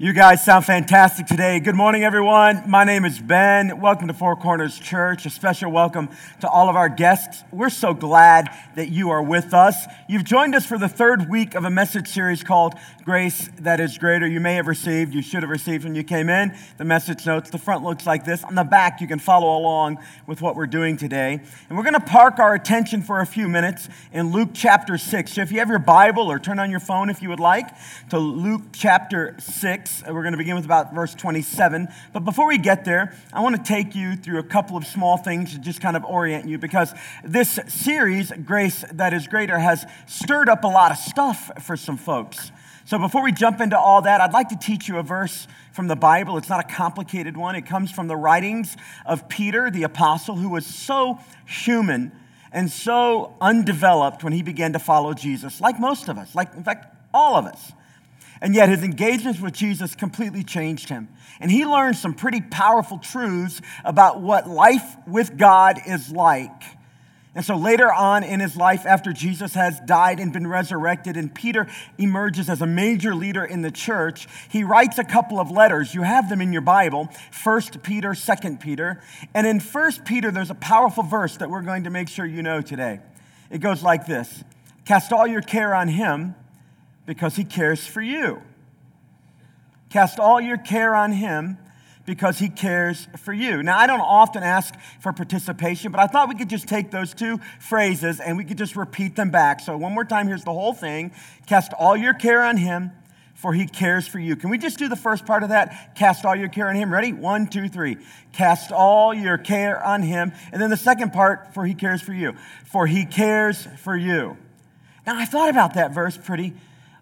You guys sound fantastic today. Good morning, everyone. My name is Ben. Welcome to Four Corners Church. A special welcome to all of our guests. We're so glad that you are with us. You've joined us for the third week of a message series called Grace That Is Greater. You may have received, you should have received when you came in, the message notes. The front looks like this. On the back, you can follow along with what we're doing today. And we're going to park our attention for a few minutes in Luke chapter 6. So if you have your Bible or turn on your phone if you would like to Luke chapter 6. 6. Uh, we're going to begin with about verse 27. But before we get there, I want to take you through a couple of small things to just kind of orient you because this series, Grace That Is Greater, has stirred up a lot of stuff for some folks. So before we jump into all that, I'd like to teach you a verse from the Bible. It's not a complicated one, it comes from the writings of Peter, the apostle, who was so human and so undeveloped when he began to follow Jesus, like most of us, like, in fact, all of us. And yet his engagements with Jesus completely changed him. And he learned some pretty powerful truths about what life with God is like. And so later on in his life, after Jesus has died and been resurrected, and Peter emerges as a major leader in the church, he writes a couple of letters. You have them in your Bible First Peter, Second Peter. And in First Peter, there's a powerful verse that we're going to make sure you know today. It goes like this Cast all your care on him because he cares for you. Cast all your care on him because he cares for you. Now, I don't often ask for participation, but I thought we could just take those two phrases and we could just repeat them back. So, one more time, here's the whole thing Cast all your care on him, for he cares for you. Can we just do the first part of that? Cast all your care on him. Ready? One, two, three. Cast all your care on him. And then the second part, for he cares for you. For he cares for you. Now, I thought about that verse pretty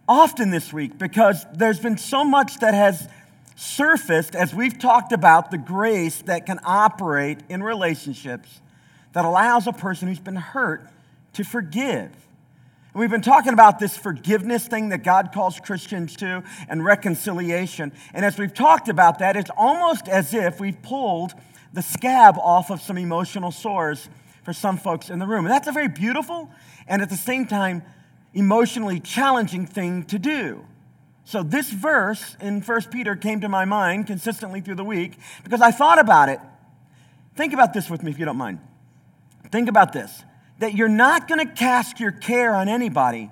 often this week because there's been so much that has surfaced as we've talked about the grace that can operate in relationships that allows a person who's been hurt to forgive. And we've been talking about this forgiveness thing that God calls Christians to and reconciliation. And as we've talked about that, it's almost as if we've pulled the scab off of some emotional sores for some folks in the room. And that's a very beautiful and at the same time emotionally challenging thing to do. So, this verse in 1 Peter came to my mind consistently through the week because I thought about it. Think about this with me if you don't mind. Think about this that you're not going to cast your care on anybody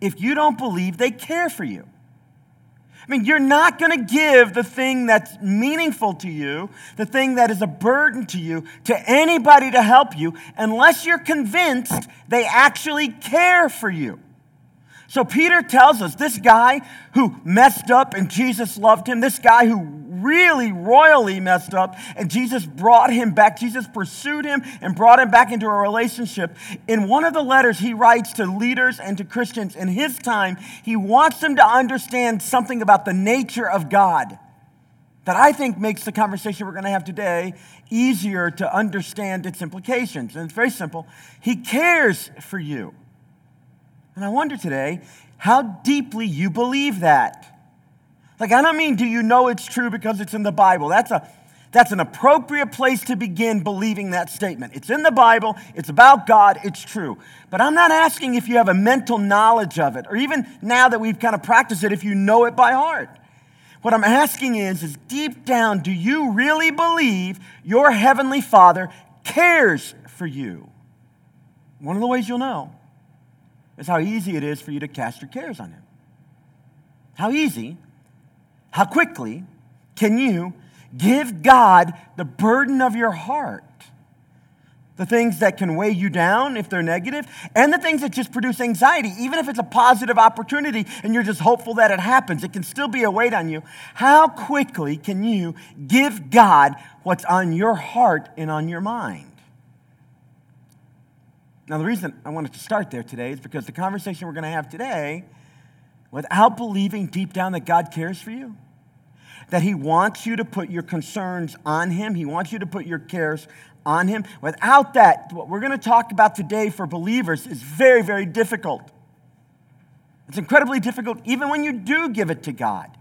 if you don't believe they care for you. I mean, you're not going to give the thing that's meaningful to you, the thing that is a burden to you, to anybody to help you unless you're convinced they actually care for you. So Peter tells us this guy who messed up and Jesus loved him, this guy who really royally messed up and Jesus brought him back. Jesus pursued him and brought him back into a relationship. In one of the letters he writes to leaders and to Christians in his time, he wants them to understand something about the nature of God that I think makes the conversation we're going to have today easier to understand its implications. And it's very simple. He cares for you. And I wonder today how deeply you believe that. Like, I don't mean, do you know it's true because it's in the Bible? That's, a, that's an appropriate place to begin believing that statement. It's in the Bible, it's about God, it's true. But I'm not asking if you have a mental knowledge of it, or even now that we've kind of practiced it, if you know it by heart. What I'm asking is, is deep down, do you really believe your Heavenly Father cares for you? One of the ways you'll know is how easy it is for you to cast your cares on Him. How easy, how quickly can you give God the burden of your heart? The things that can weigh you down if they're negative, and the things that just produce anxiety, even if it's a positive opportunity and you're just hopeful that it happens, it can still be a weight on you. How quickly can you give God what's on your heart and on your mind? Now, the reason I wanted to start there today is because the conversation we're going to have today, without believing deep down that God cares for you, that He wants you to put your concerns on Him, He wants you to put your cares on Him, without that, what we're going to talk about today for believers is very, very difficult. It's incredibly difficult even when you do give it to God.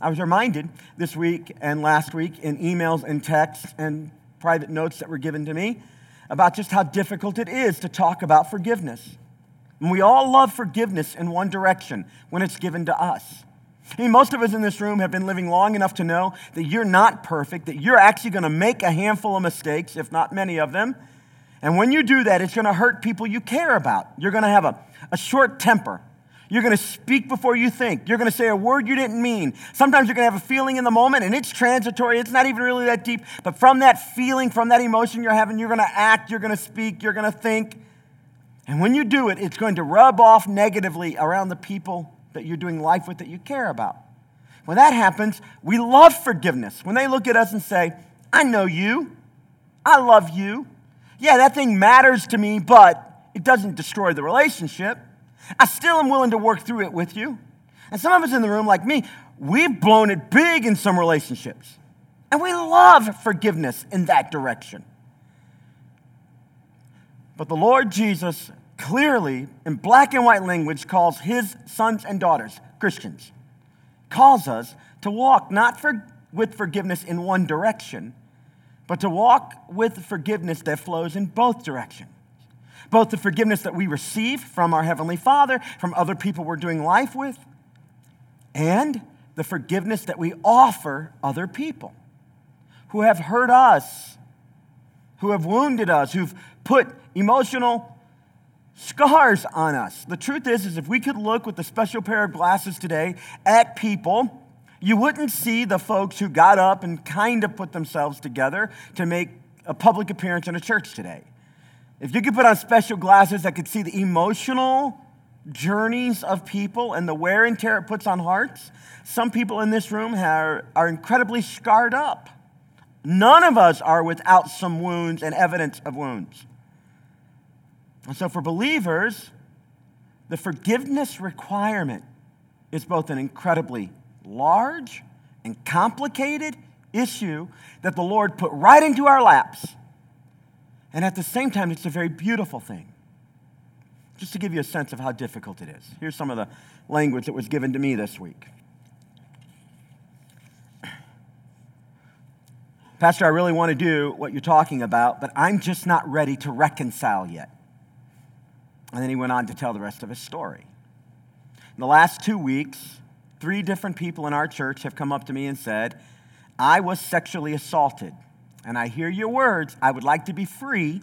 I was reminded this week and last week in emails and texts and private notes that were given to me about just how difficult it is to talk about forgiveness. And we all love forgiveness in one direction when it's given to us. I mean, most of us in this room have been living long enough to know that you're not perfect, that you're actually going to make a handful of mistakes, if not many of them. And when you do that, it's going to hurt people you care about. You're going to have a, a short temper. You're going to speak before you think. You're going to say a word you didn't mean. Sometimes you're going to have a feeling in the moment and it's transitory. It's not even really that deep. But from that feeling, from that emotion you're having, you're going to act, you're going to speak, you're going to think. And when you do it, it's going to rub off negatively around the people that you're doing life with that you care about. When that happens, we love forgiveness. When they look at us and say, I know you, I love you. Yeah, that thing matters to me, but it doesn't destroy the relationship. I still am willing to work through it with you. And some of us in the room, like me, we've blown it big in some relationships. And we love forgiveness in that direction. But the Lord Jesus clearly, in black and white language, calls his sons and daughters, Christians, calls us to walk not for, with forgiveness in one direction, but to walk with forgiveness that flows in both directions both the forgiveness that we receive from our Heavenly Father, from other people we're doing life with, and the forgiveness that we offer other people who have hurt us, who have wounded us, who've put emotional scars on us. The truth is, is if we could look with a special pair of glasses today at people, you wouldn't see the folks who got up and kind of put themselves together to make a public appearance in a church today. If you could put on special glasses that could see the emotional journeys of people and the wear and tear it puts on hearts, some people in this room are, are incredibly scarred up. None of us are without some wounds and evidence of wounds. And so, for believers, the forgiveness requirement is both an incredibly large and complicated issue that the Lord put right into our laps and at the same time, it's a very beautiful thing. Just to give you a sense of how difficult it is, here's some of the language that was given to me this week. Pastor, I really want to do what you're talking about, but I'm just not ready to reconcile yet. And then he went on to tell the rest of his story. In the last two weeks, three different people in our church have come up to me and said, I was sexually assaulted and I hear your words, I would like to be free.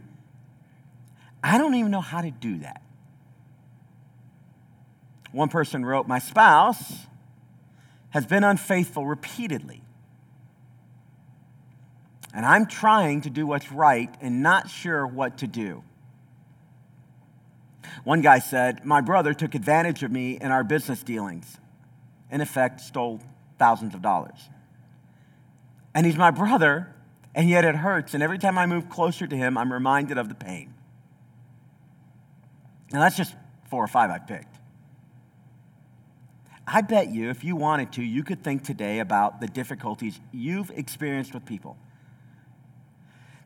I don't even know how to do that. One person wrote, My spouse has been unfaithful repeatedly. And I'm trying to do what's right and not sure what to do. One guy said, My brother took advantage of me in our business dealings. In effect, stole thousands of dollars. And he's my brother, and yet it hurts. And every time I move closer to Him, I'm reminded of the pain. Now, that's just four or five I picked. I bet you, if you wanted to, you could think today about the difficulties you've experienced with people.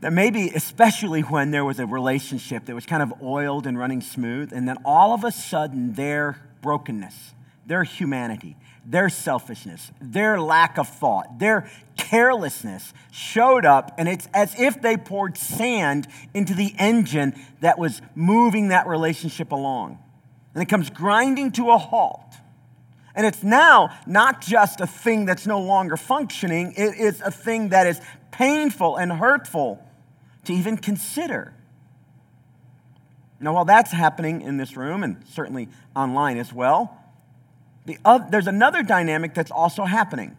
That maybe, especially when there was a relationship that was kind of oiled and running smooth, and then all of a sudden their brokenness, their humanity, their selfishness, their lack of thought, their carelessness showed up, and it's as if they poured sand into the engine that was moving that relationship along. And it comes grinding to a halt. And it's now not just a thing that's no longer functioning, it is a thing that is painful and hurtful to even consider. Now, while that's happening in this room and certainly online as well, the other, there's another dynamic that's also happening.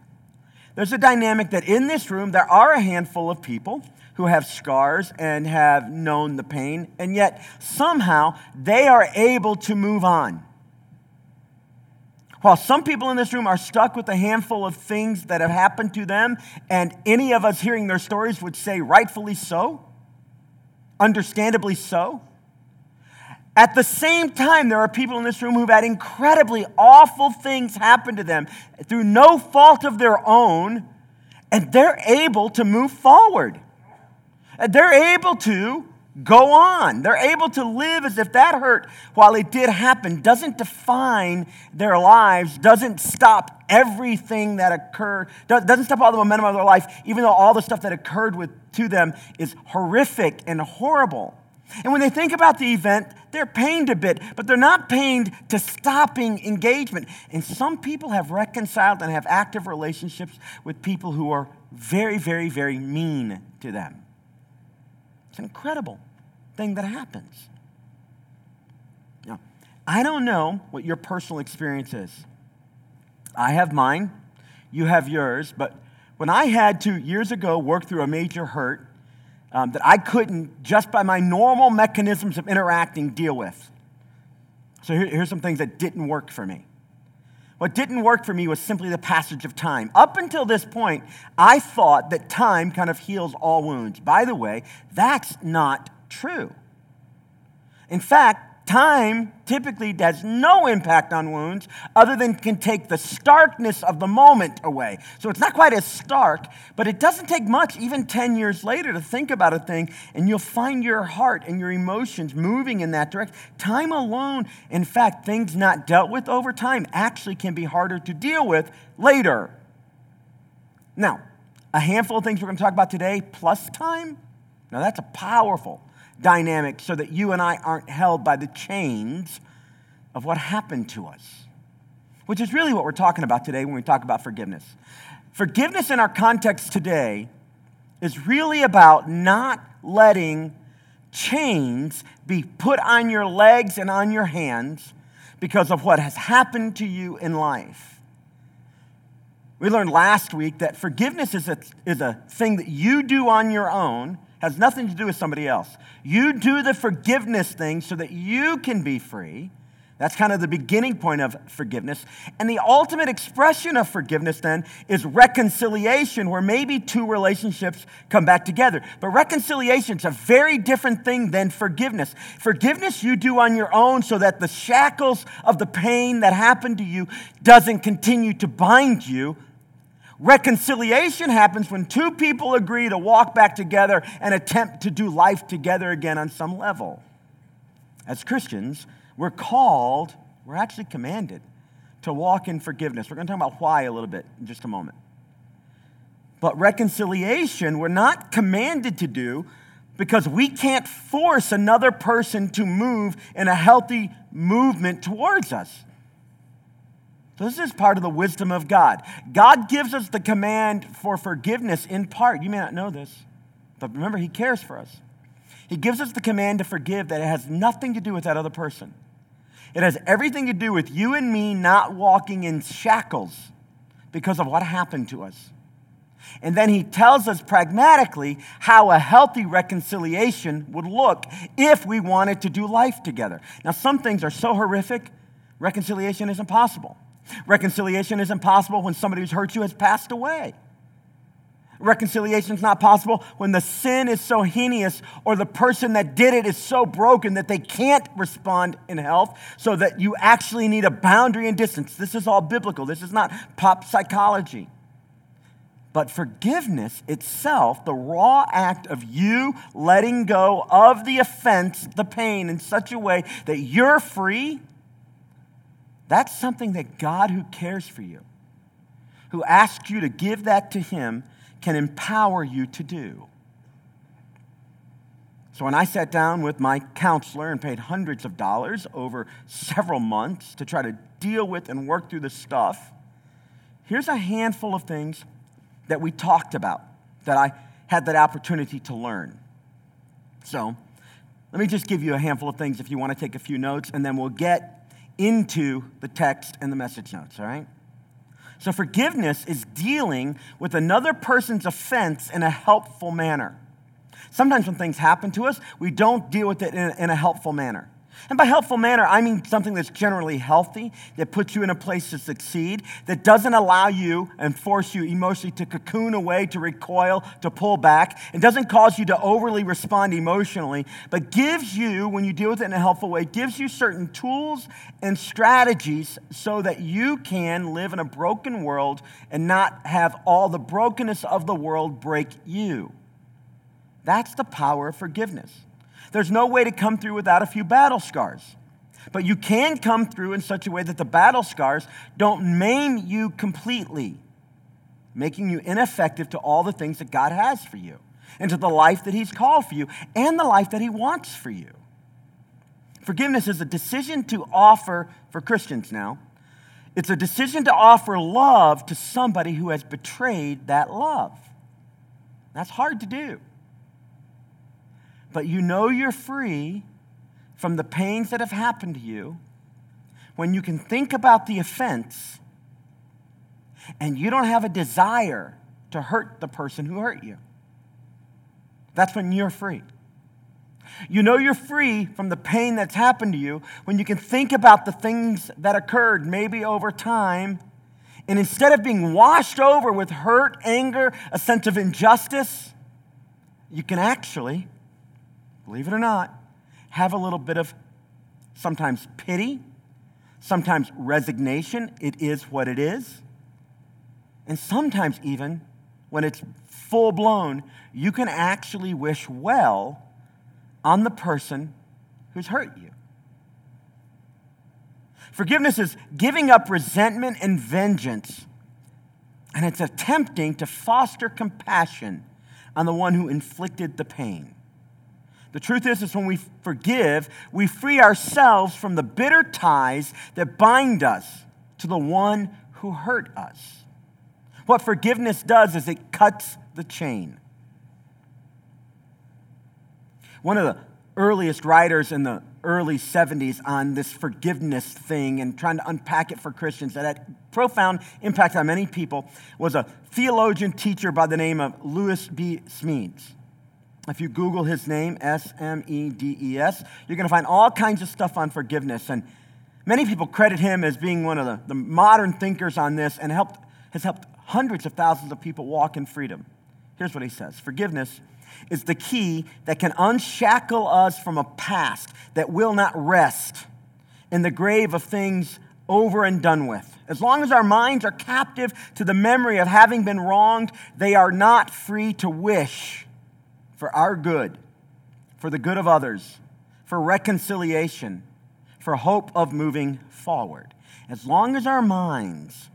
There's a dynamic that in this room, there are a handful of people who have scars and have known the pain, and yet somehow they are able to move on. While some people in this room are stuck with a handful of things that have happened to them, and any of us hearing their stories would say, rightfully so, understandably so, at the same time, there are people in this room who've had incredibly awful things happen to them through no fault of their own, and they're able to move forward. They're able to go on. They're able to live as if that hurt, while it did happen, doesn't define their lives, doesn't stop everything that occurred, doesn't stop all the momentum of their life, even though all the stuff that occurred with, to them is horrific and horrible. And when they think about the event, they're pained a bit, but they're not pained to stopping engagement. And some people have reconciled and have active relationships with people who are very, very, very mean to them. It's an incredible thing that happens. Now, I don't know what your personal experience is. I have mine, you have yours, but when I had to years ago work through a major hurt, um, that I couldn't, just by my normal mechanisms of interacting, deal with. So here, here's some things that didn't work for me. What didn't work for me was simply the passage of time. Up until this point, I thought that time kind of heals all wounds. By the way, that's not true. In fact, Time typically has no impact on wounds other than can take the starkness of the moment away. So it's not quite as stark, but it doesn't take much, even 10 years later, to think about a thing and you'll find your heart and your emotions moving in that direction. Time alone, in fact, things not dealt with over time actually can be harder to deal with later. Now, a handful of things we're going to talk about today plus time. Now, that's a powerful dynamic so that you and I aren't held by the chains of what happened to us, which is really what we're talking about today when we talk about forgiveness. Forgiveness in our context today is really about not letting chains be put on your legs and on your hands because of what has happened to you in life. We learned last week that forgiveness is a, is a thing that you do on your own has nothing to do with somebody else. You do the forgiveness thing so that you can be free. That's kind of the beginning point of forgiveness. And the ultimate expression of forgiveness then is reconciliation, where maybe two relationships come back together. But reconciliation is a very different thing than forgiveness. Forgiveness you do on your own so that the shackles of the pain that happened to you doesn't continue to bind you Reconciliation happens when two people agree to walk back together and attempt to do life together again on some level. As Christians, we're called, we're actually commanded to walk in forgiveness. We're going to talk about why a little bit in just a moment. But reconciliation, we're not commanded to do because we can't force another person to move in a healthy movement towards us. This is part of the wisdom of God. God gives us the command for forgiveness in part. You may not know this, but remember, He cares for us. He gives us the command to forgive that it has nothing to do with that other person. It has everything to do with you and me not walking in shackles because of what happened to us. And then he tells us pragmatically how a healthy reconciliation would look if we wanted to do life together. Now, some things are so horrific, reconciliation is impossible. Reconciliation isn't possible when somebody who's hurt you has passed away. Reconciliation is not possible when the sin is so heinous or the person that did it is so broken that they can't respond in health, so that you actually need a boundary and distance. This is all biblical, this is not pop psychology. But forgiveness itself, the raw act of you letting go of the offense, the pain, in such a way that you're free that's something that God, who cares for you, who asks you to give that to Him, can empower you to do. So when I sat down with my counselor and paid hundreds of dollars over several months to try to deal with and work through the stuff, here's a handful of things that we talked about that I had that opportunity to learn. So let me just give you a handful of things if you want to take a few notes, and then we'll get into the text and the message notes, all right? So, forgiveness is dealing with another person's offense in a helpful manner. Sometimes when things happen to us, we don't deal with it in a, helpful manner. And by helpful manner, I mean something that's generally healthy, that puts you in a place to succeed, that doesn't allow you and force you emotionally to cocoon away, to recoil, to pull back. It doesn't cause you to overly respond emotionally, but gives you, when you deal with it in a helpful way, gives you certain tools and strategies so that you can live in a broken world and not have all the brokenness of the world break you. That's the power of forgiveness. There's no way to come through without a few battle scars. But you can come through in such a way that the battle scars don't maim you completely, making you ineffective to all the things that God has for you. into the life that He's called for you and the life that He wants for you. Forgiveness is a decision to offer, for Christians now, it's a decision to offer love to somebody who has betrayed that love. That's hard to do. But you know you're free from the pains that have happened to you when you can think about the offense and you don't have a desire to hurt the person who hurt you. That's when you're free. You know you're free from the pain that's happened to you when you can think about the things that occurred, maybe over time, and instead of being washed over with hurt, anger, a sense of injustice, you can actually, believe it or not, have a little bit of sometimes pity, sometimes resignation. It is what it is. And sometimes, even when it's full blown, you can actually wish well on the person who's hurt you. Forgiveness is giving up resentment and vengeance, and it's attempting to foster compassion on the one who inflicted the pain. The truth is, is when we forgive, we free ourselves from the bitter ties that bind us to the one who hurt us. What forgiveness does is it cuts the chain. One of the earliest writers in the early 70s on this forgiveness thing and trying to unpack it for Christians that had profound impact on many people was a theologian teacher by the name of Lewis B. Smedes. If you Google his name, S M E D E S, you're going to find all kinds of stuff on forgiveness. And many people credit him as being one of the, the modern thinkers on this and helped, has helped hundreds of thousands of people walk in freedom. Here's what he says Forgiveness is the key that can unshackle us from a past that will not rest in the grave of things over and done with. As long as our minds are captive to the memory of having been wronged, they are not free to wish for our good, for the good of others, for reconciliation, for hope of moving forward. As long as our minds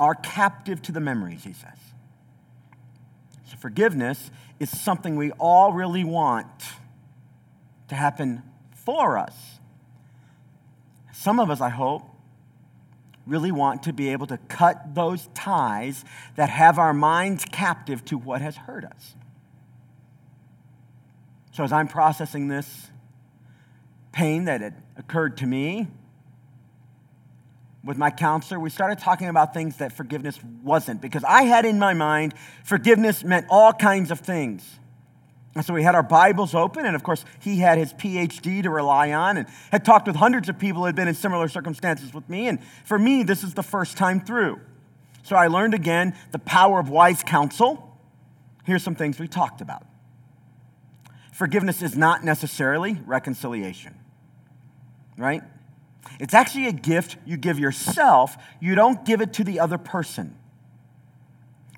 are captive to the memories, he says. So forgiveness is something we all really want to happen for us. Some of us, I hope, really want to be able to cut those ties that have our minds captive to what has hurt us. So, as I'm processing this pain that had occurred to me with my counselor, we started talking about things that forgiveness wasn't because I had in my mind forgiveness meant all kinds of things. And so we had our Bibles open, and of course, he had his PhD to rely on and had talked with hundreds of people who had been in similar circumstances with me. And for me, this is the first time through. So I learned again the power of wise counsel. Here's some things we talked about forgiveness is not necessarily reconciliation, right? It's actually a gift you give yourself, you don't give it to the other person.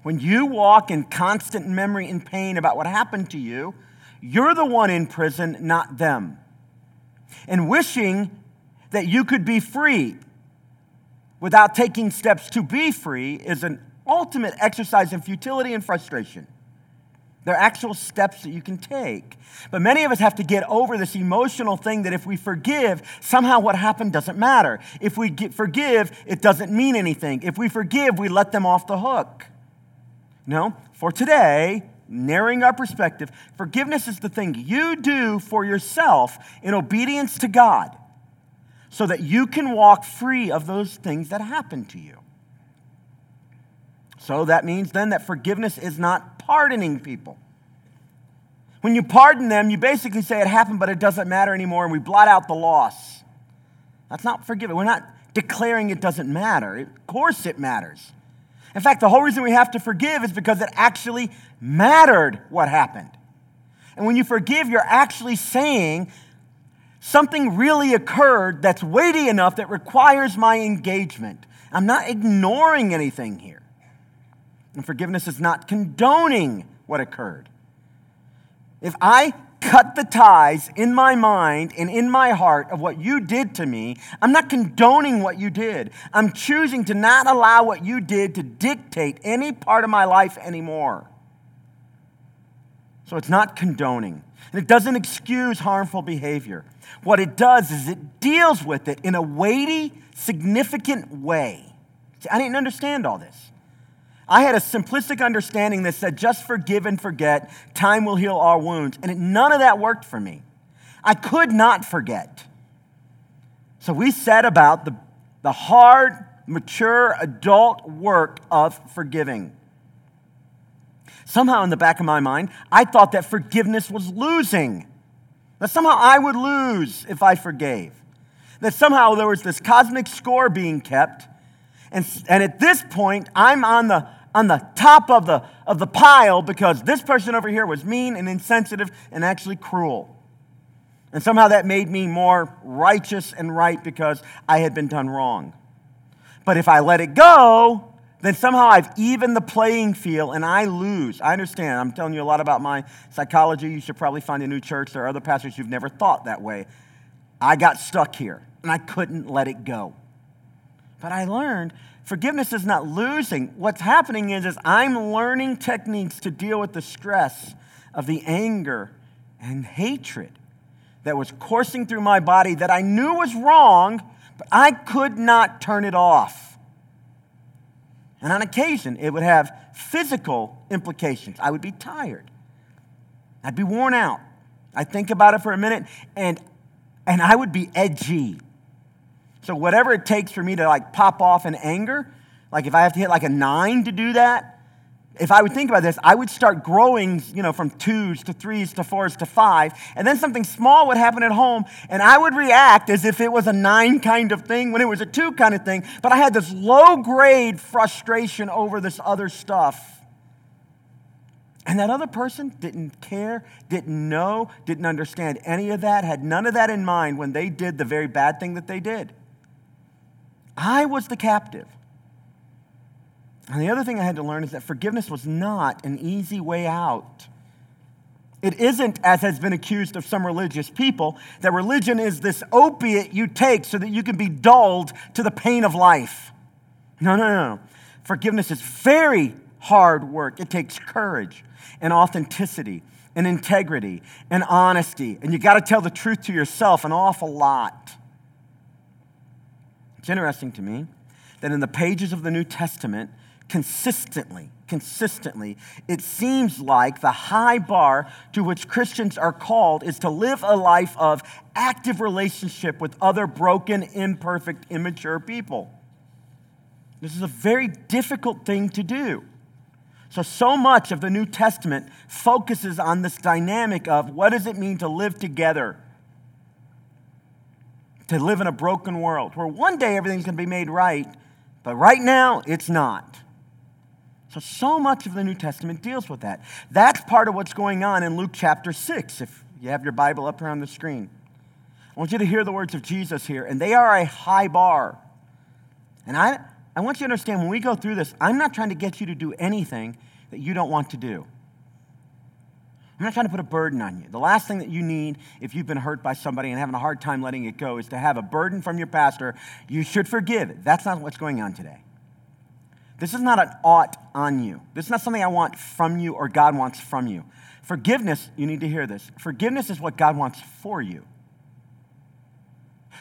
When you walk in constant memory and pain about what happened to you, you're the one in prison, not them. And wishing that you could be free without taking steps to be free is an ultimate exercise in futility and frustration. There are actual steps that you can take. But many of us have to get over this emotional thing that if we forgive, somehow what happened doesn't matter. If we forgive, it doesn't mean anything. If we forgive, we let them off the hook. No, for today, narrowing our perspective, forgiveness is the thing you do for yourself in obedience to God so that you can walk free of those things that happened to you. So that means then that forgiveness is not pardoning people. When you pardon them, you basically say it happened, but it doesn't matter anymore, and we blot out the loss. That's not forgiving. We're not declaring it doesn't matter. Of course, it matters. In fact, the whole reason we have to forgive is because it actually mattered what happened. And when you forgive, you're actually saying something really occurred that's weighty enough that requires my engagement. I'm not ignoring anything here. And forgiveness is not condoning what occurred. If I cut the ties in my mind and in my heart of what you did to me, I'm not condoning what you did. I'm choosing to not allow what you did to dictate any part of my life anymore. So it's not condoning. And it doesn't excuse harmful behavior. What it does is it deals with it in a weighty, significant way. See, I didn't understand all this. I had a simplistic understanding that said, just forgive and forget, time will heal all wounds. And it, none of that worked for me. I could not forget. So we set about the, the hard, mature, adult work of forgiving. Somehow, in the back of my mind, I thought that forgiveness was losing. That somehow I would lose if I forgave. That somehow there was this cosmic score being kept. And, and at this point, I'm on the, on the top of the, of the pile because this person over here was mean and insensitive and actually cruel. And somehow that made me more righteous and right because I had been done wrong. But if I let it go, then somehow I've evened the playing field and I lose. I understand. I'm telling you a lot about my psychology. You should probably find a new church. There are other pastors who've never thought that way. I got stuck here and I couldn't let it go. But I learned forgiveness is not losing. What's happening is, is I'm learning techniques to deal with the stress of the anger and hatred that was coursing through my body that I knew was wrong, but I could not turn it off. And on occasion, it would have physical implications. I would be tired, I'd be worn out. I'd think about it for a minute, and, and I would be edgy. So, whatever it takes for me to like pop off in anger, like if I have to hit like a nine to do that, if I would think about this, I would start growing, you know, from twos to threes to fours to five, and then something small would happen at home, and I would react as if it was a nine kind of thing when it was a two kind of thing, but I had this low grade frustration over this other stuff. And that other person didn't care, didn't know, didn't understand any of that, had none of that in mind when they did the very bad thing that they did. I was the captive. And the other thing I had to learn is that forgiveness was not an easy way out. It isn't, as has been accused of some religious people, that religion is this opiate you take so that you can be dulled to the pain of life. No, no, no. Forgiveness is very hard work. It takes courage and authenticity and integrity and honesty. And you got to tell the truth to yourself an awful lot. It's interesting to me that in the pages of the New Testament, consistently, consistently, it seems like the high bar to which Christians are called is to live a life of active relationship with other broken, imperfect, immature people. This is a very difficult thing to do. So, so much of the New Testament focuses on this dynamic of what does it mean to live together, to live in a broken world where one day everything's going to be made right, but right now it's not. So, so much of the New Testament deals with that. That's part of what's going on in Luke chapter 6, if you have your Bible up here on the screen. I want you to hear the words of Jesus here, and they are a high bar. And I, I want you to understand when we go through this, I'm not trying to get you to do anything that you don't want to do. I'm not trying to put a burden on you. The last thing that you need if you've been hurt by somebody and having a hard time letting it go is to have a burden from your pastor. You should forgive. That's not what's going on today. This is not an ought on you. This is not something I want from you or God wants from you. Forgiveness, you need to hear this. Forgiveness is what God wants for you.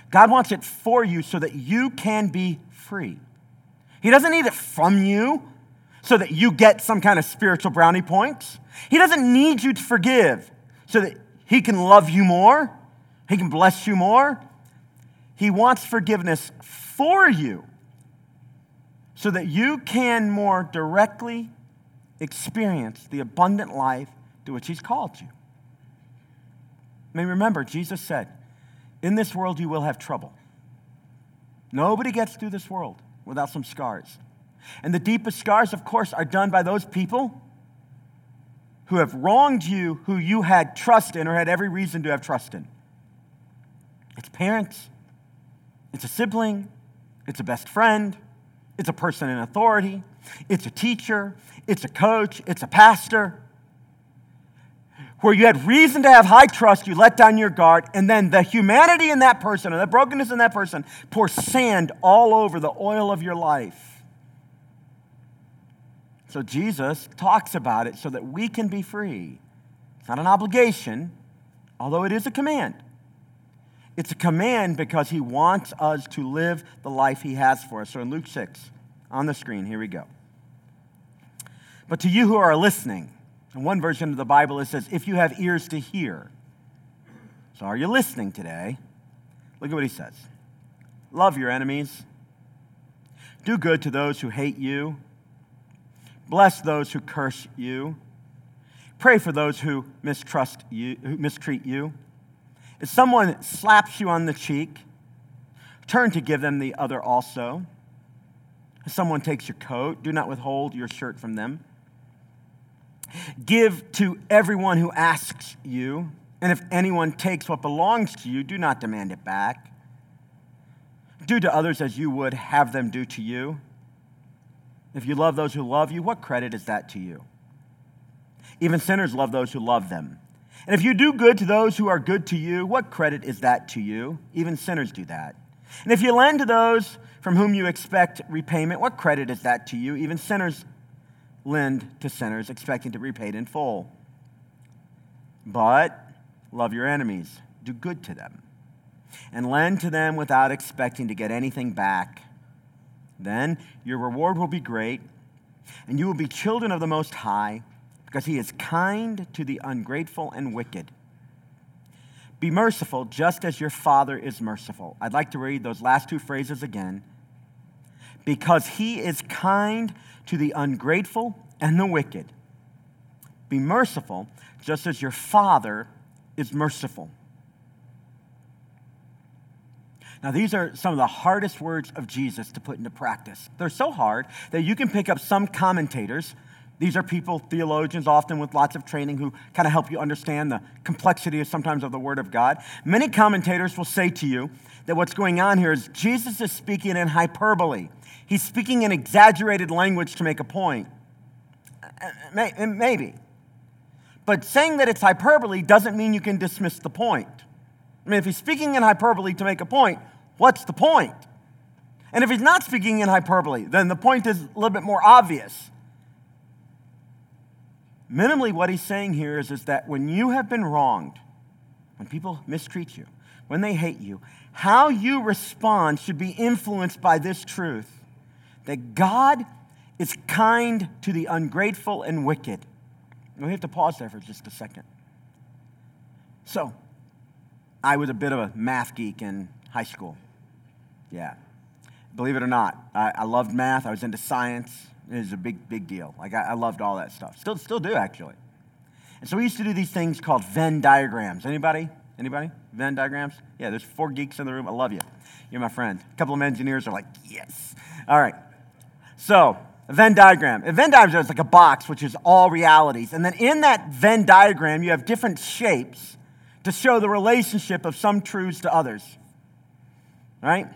God wants it for you so that you can be free. He doesn't need it from you so that you get some kind of spiritual brownie points. He doesn't need you to forgive so that He can love you more, He can bless you more. He wants forgiveness for you so that you can more directly experience the abundant life to which He's called you. I mean, remember, Jesus said, In this world you will have trouble. Nobody gets through this world without some scars. And the deepest scars, of course, are done by those people who have wronged you, who you had trust in or had every reason to have trust in. It's parents, it's a sibling, it's a best friend, it's a person in authority, it's a teacher, it's a coach, it's a pastor. Where you had reason to have high trust, you let down your guard, and then the humanity in that person or the brokenness in that person pours sand all over the oil of your life. So Jesus talks about it so that we can be free. It's not an obligation, although it is a command. It's a command because he wants us to live the life he has for us. So in Luke 6, on the screen, here we go. But to you who are listening, in one version of the Bible, it says, if you have ears to hear. So are you listening today? Look at what he says Love your enemies, do good to those who hate you, bless those who curse you, pray for those who mistrust you, who mistreat you. If someone slaps you on the cheek, turn to give them the other also. If someone takes your coat, do not withhold your shirt from them. Give to everyone who asks you, and if anyone takes what belongs to you, do not demand it back. Do to others as you would have them do to you. If you love those who love you, what credit is that to you? Even sinners love those who love them. And if you do good to those who are good to you, what credit is that to you? Even sinners do that. And if you lend to those from whom you expect repayment, what credit is that to you? Even sinners lend to sinners, expecting to be repaid in full. But love your enemies, do good to them, and lend to them without expecting to get anything back. Then your reward will be great, and you will be children of the Most High because he is kind to the ungrateful and wicked. Be merciful just as your Father is merciful. I'd like to read those last two phrases again. Because he is kind to the ungrateful and the wicked. Be merciful just as your Father is merciful. Now, these are some of the hardest words of Jesus to put into practice. They're so hard that you can pick up some commentators these are people, theologians, often with lots of training, who kind of help you understand the complexity of sometimes of the Word of God. Many commentators will say to you that what's going on here is Jesus is speaking in hyperbole. He's speaking in exaggerated language to make a point. Uh, uh, uh, maybe. But saying that it's hyperbole doesn't mean you can dismiss the point. I mean, if he's speaking in hyperbole to make a point, what's the point? And if he's not speaking in hyperbole, then the point is a little bit more obvious. Minimally, what he's saying here is, is that when you have been wronged, when people mistreat you, when they hate you, how you respond should be influenced by this truth that God is kind to the ungrateful and wicked. And we have to pause there for just a second. So, I was a bit of a math geek in high school. Yeah. Believe it or not, I, I loved math. I was into science. It was a big, big deal. Like, I, I loved all that stuff. Still, still do, actually. And so we used to do these things called Venn diagrams. Anybody? Anybody? Venn diagrams? Yeah, there's four geeks in the room. I love you. You're my friend. A couple of engineers are like, yes. All right. So, a Venn diagram. A Venn diagram is like a box, which is all realities. And then in that Venn diagram, you have different shapes to show the relationship of some truths to others. Right?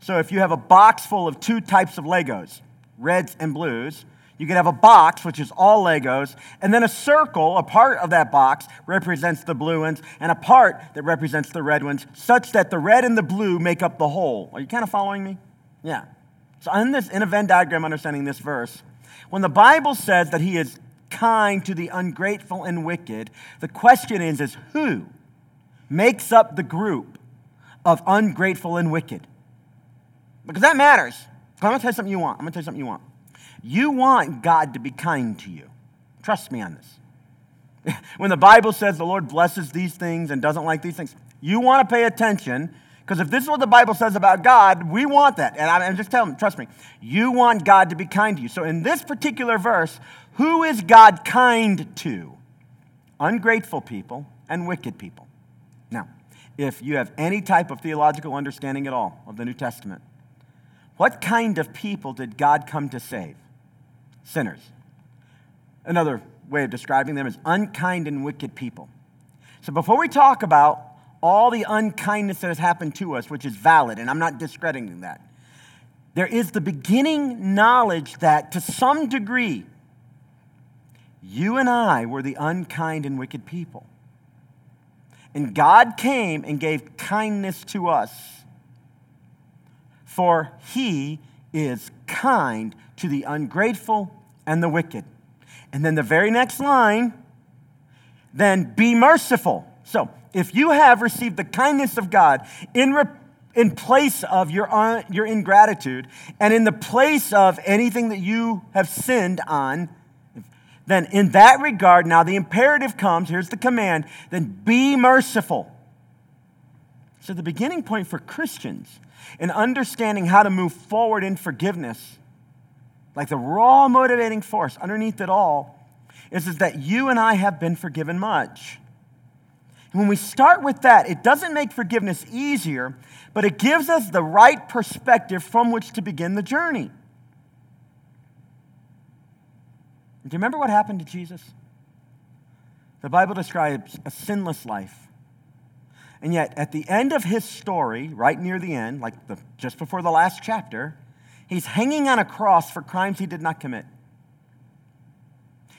So if you have a box full of two types of Legos, reds and blues. You could have a box, which is all Legos, and then a circle, a part of that box represents the blue ones, and a part that represents the red ones, such that the red and the blue make up the whole. Are you kind of following me? Yeah. So in this in a Venn diagram understanding this verse, when the Bible says that he is kind to the ungrateful and wicked, the question is, is who makes up the group of ungrateful and wicked? Because that matters. I'm going to tell you something you want. I'm going to tell you something you want. You want God to be kind to you. Trust me on this. when the Bible says the Lord blesses these things and doesn't like these things, you want to pay attention because if this is what the Bible says about God, we want that. And I'm just telling them, trust me, you want God to be kind to you. So in this particular verse, who is God kind to? Ungrateful people and wicked people. If you have any type of theological understanding at all of the New Testament, what kind of people did God come to save? Sinners. Another way of describing them is unkind and wicked people. So before we talk about all the unkindness that has happened to us, which is valid, and I'm not discrediting that, there is the beginning knowledge that to some degree, you and I were the unkind and wicked people. And God came and gave kindness to us for he is kind to the ungrateful and the wicked. And then the very next line, then be merciful. So, if you have received the kindness of God in, in place of your, uh, your ingratitude and in the place of anything that you have sinned on, then in that regard, now the imperative comes here's the command then be merciful. So, the beginning point for Christians in understanding how to move forward in forgiveness, like the raw motivating force underneath it all, is, is that you and I have been forgiven much. When we start with that, it doesn't make forgiveness easier, but it gives us the right perspective from which to begin the journey. Do you remember what happened to Jesus? The Bible describes a sinless life. And yet, at the end of his story, right near the end, like the, just before the last chapter, he's hanging on a cross for crimes he did not commit.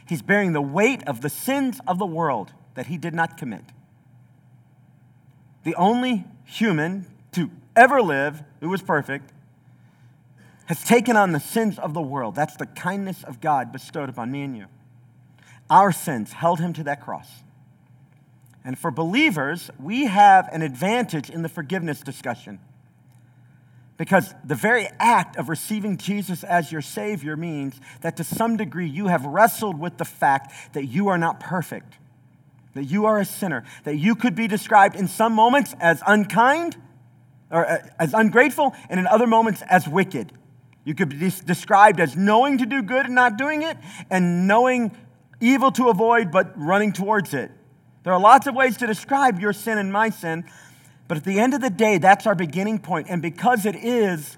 He's bearing the weight of the sins of the world that he did not commit. The only human to ever live who was perfect has taken on the sins of the world. That's the kindness of God bestowed upon me and you. Our sins held him to that cross. And for believers, we have an advantage in the forgiveness discussion. Because the very act of receiving Jesus as your Savior means that to some degree you have wrestled with the fact that you are not perfect, that you are a sinner, that you could be described in some moments as unkind or uh, as ungrateful, and in other moments as wicked. You could be described as knowing to do good and not doing it, and knowing evil to avoid but running towards it. There are lots of ways to describe your sin and my sin, but at the end of the day, that's our beginning point. And because it is,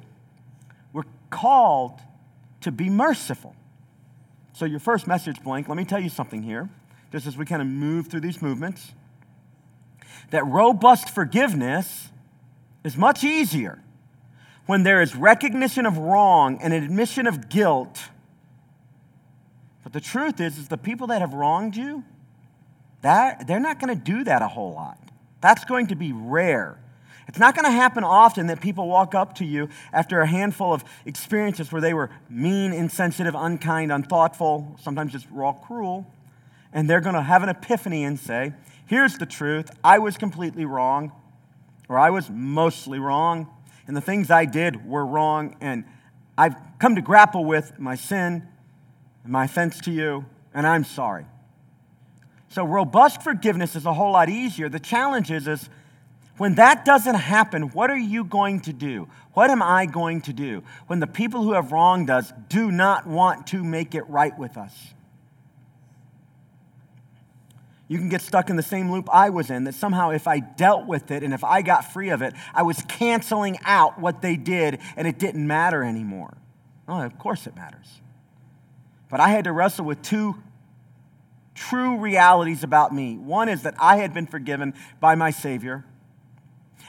we're called to be merciful. So, your first message blank, let me tell you something here, just as we kind of move through these movements. That robust forgiveness is much easier when there is recognition of wrong and admission of guilt. But the truth is, is the people that have wronged you, that, they're not going to do that a whole lot. That's going to be rare. It's not going to happen often that people walk up to you after a handful of experiences where they were mean, insensitive, unkind, unthoughtful, sometimes just raw cruel, and they're going to have an epiphany and say, Here's the truth. I was completely wrong, or I was mostly wrong, and the things I did were wrong, and I've come to grapple with my sin, and my offense to you, and I'm sorry. So robust forgiveness is a whole lot easier. The challenge is, is when that doesn't happen, what are you going to do? What am I going to do when the people who have wronged us do not want to make it right with us? You can get stuck in the same loop I was in that somehow if I dealt with it and if I got free of it, I was canceling out what they did and it didn't matter anymore. Oh, of course it matters. But I had to wrestle with two true realities about me. One is that I had been forgiven by my Savior.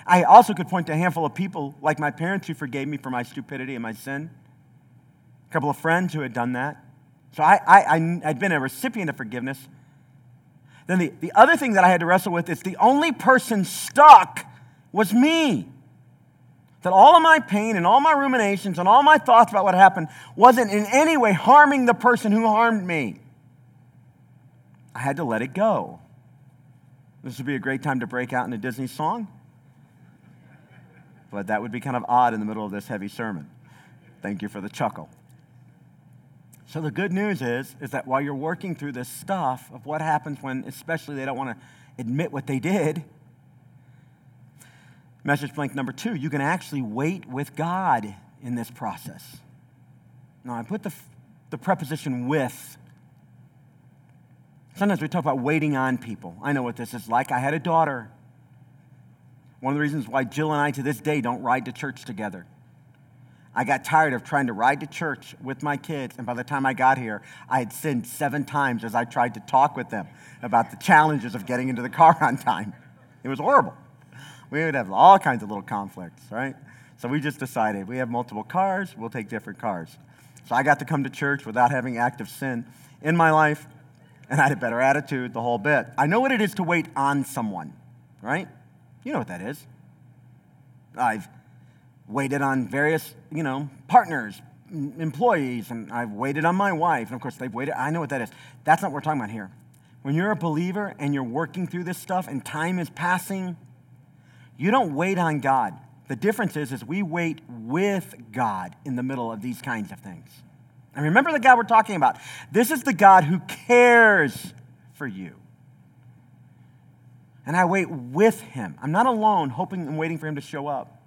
I also could point to a handful of people, like my parents, who forgave me for my stupidity and my sin, a couple of friends who had done that. So I, I, I'd been a recipient of forgiveness. Then the, the other thing that I had to wrestle with is the only person stuck was me. That all of my pain and all my ruminations and all my thoughts about what happened wasn't in any way harming the person who harmed me. I had to let it go. This would be a great time to break out in a Disney song. But that would be kind of odd in the middle of this heavy sermon. Thank you for the chuckle. So the good news is, is that while you're working through this stuff of what happens when, especially, they don't want to admit what they did, message blank number two, you can actually wait with God in this process. Now, I put the, the preposition with Sometimes we talk about waiting on people. I know what this is like. I had a daughter. One of the reasons why Jill and I to this day don't ride to church together. I got tired of trying to ride to church with my kids, and by the time I got here, I had sinned seven times as I tried to talk with them about the challenges of getting into the car on time. It was horrible. We would have all kinds of little conflicts, right? So we just decided we have multiple cars, we'll take different cars. So I got to come to church without having active sin in my life and I had a better attitude, the whole bit. I know what it is to wait on someone, right? You know what that is. I've waited on various, you know, partners, employees, and I've waited on my wife, and of course they've waited. I know what that is. That's not what we're talking about here. When you're a believer and you're working through this stuff and time is passing, you don't wait on God. The difference is, is we wait with God in the middle of these kinds of things. And remember the God we're talking about. This is the God who cares for you. And I wait with him. I'm not alone, hoping and waiting for him to show up.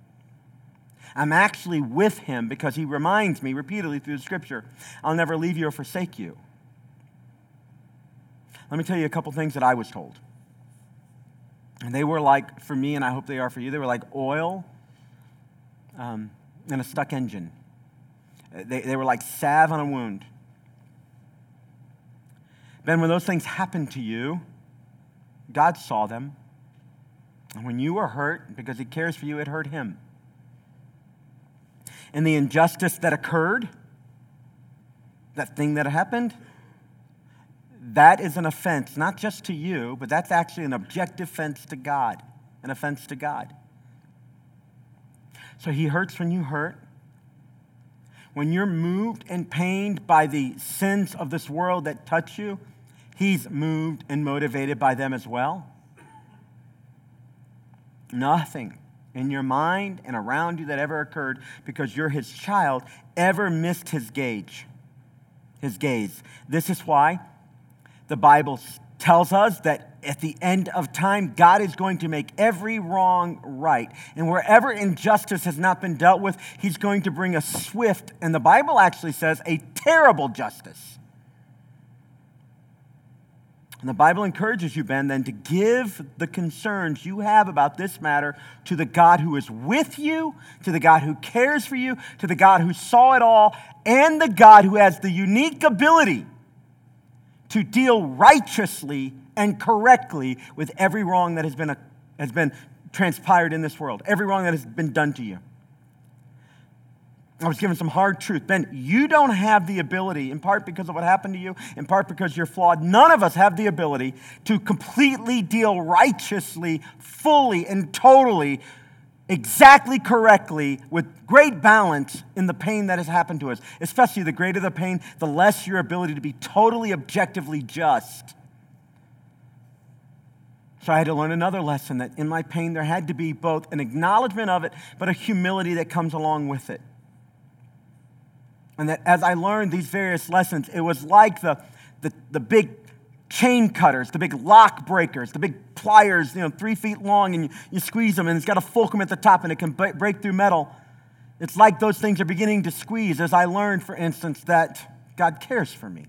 I'm actually with him because he reminds me repeatedly through the scripture I'll never leave you or forsake you. Let me tell you a couple things that I was told. And they were like, for me, and I hope they are for you, they were like oil um, in a stuck engine. They, they were like salve on a wound. Ben, when those things happened to you, God saw them. And when you were hurt, because He cares for you, it hurt Him. And the injustice that occurred, that thing that happened, that is an offense, not just to you, but that's actually an objective offense to God, an offense to God. So he hurts when you hurt. When you're moved and pained by the sins of this world that touch you, he's moved and motivated by them as well. Nothing in your mind and around you that ever occurred because you're his child ever missed his gauge, his gaze. This is why the Bible tells us that at the end of time, God is going to make every wrong right. And wherever injustice has not been dealt with, He's going to bring a swift, and the Bible actually says, a terrible justice. And the Bible encourages you, Ben, then to give the concerns you have about this matter to the God who is with you, to the God who cares for you, to the God who saw it all, and the God who has the unique ability to deal righteously and correctly with every wrong that has been, a, has been transpired in this world, every wrong that has been done to you. I was given some hard truth. Ben, you don't have the ability, in part because of what happened to you, in part because you're flawed. None of us have the ability to completely deal righteously, fully, and totally, exactly correctly, with great balance in the pain that has happened to us. Especially the greater the pain, the less your ability to be totally objectively just. So I had to learn another lesson that in my pain, there had to be both an acknowledgement of it, but a humility that comes along with it. And that as I learned these various lessons, it was like the, the, the big chain cutters, the big lock breakers, the big pliers, you know, three feet long, and you, you squeeze them, and it's got a fulcrum at the top, and it can break through metal. It's like those things are beginning to squeeze as I learned, for instance, that God cares for me,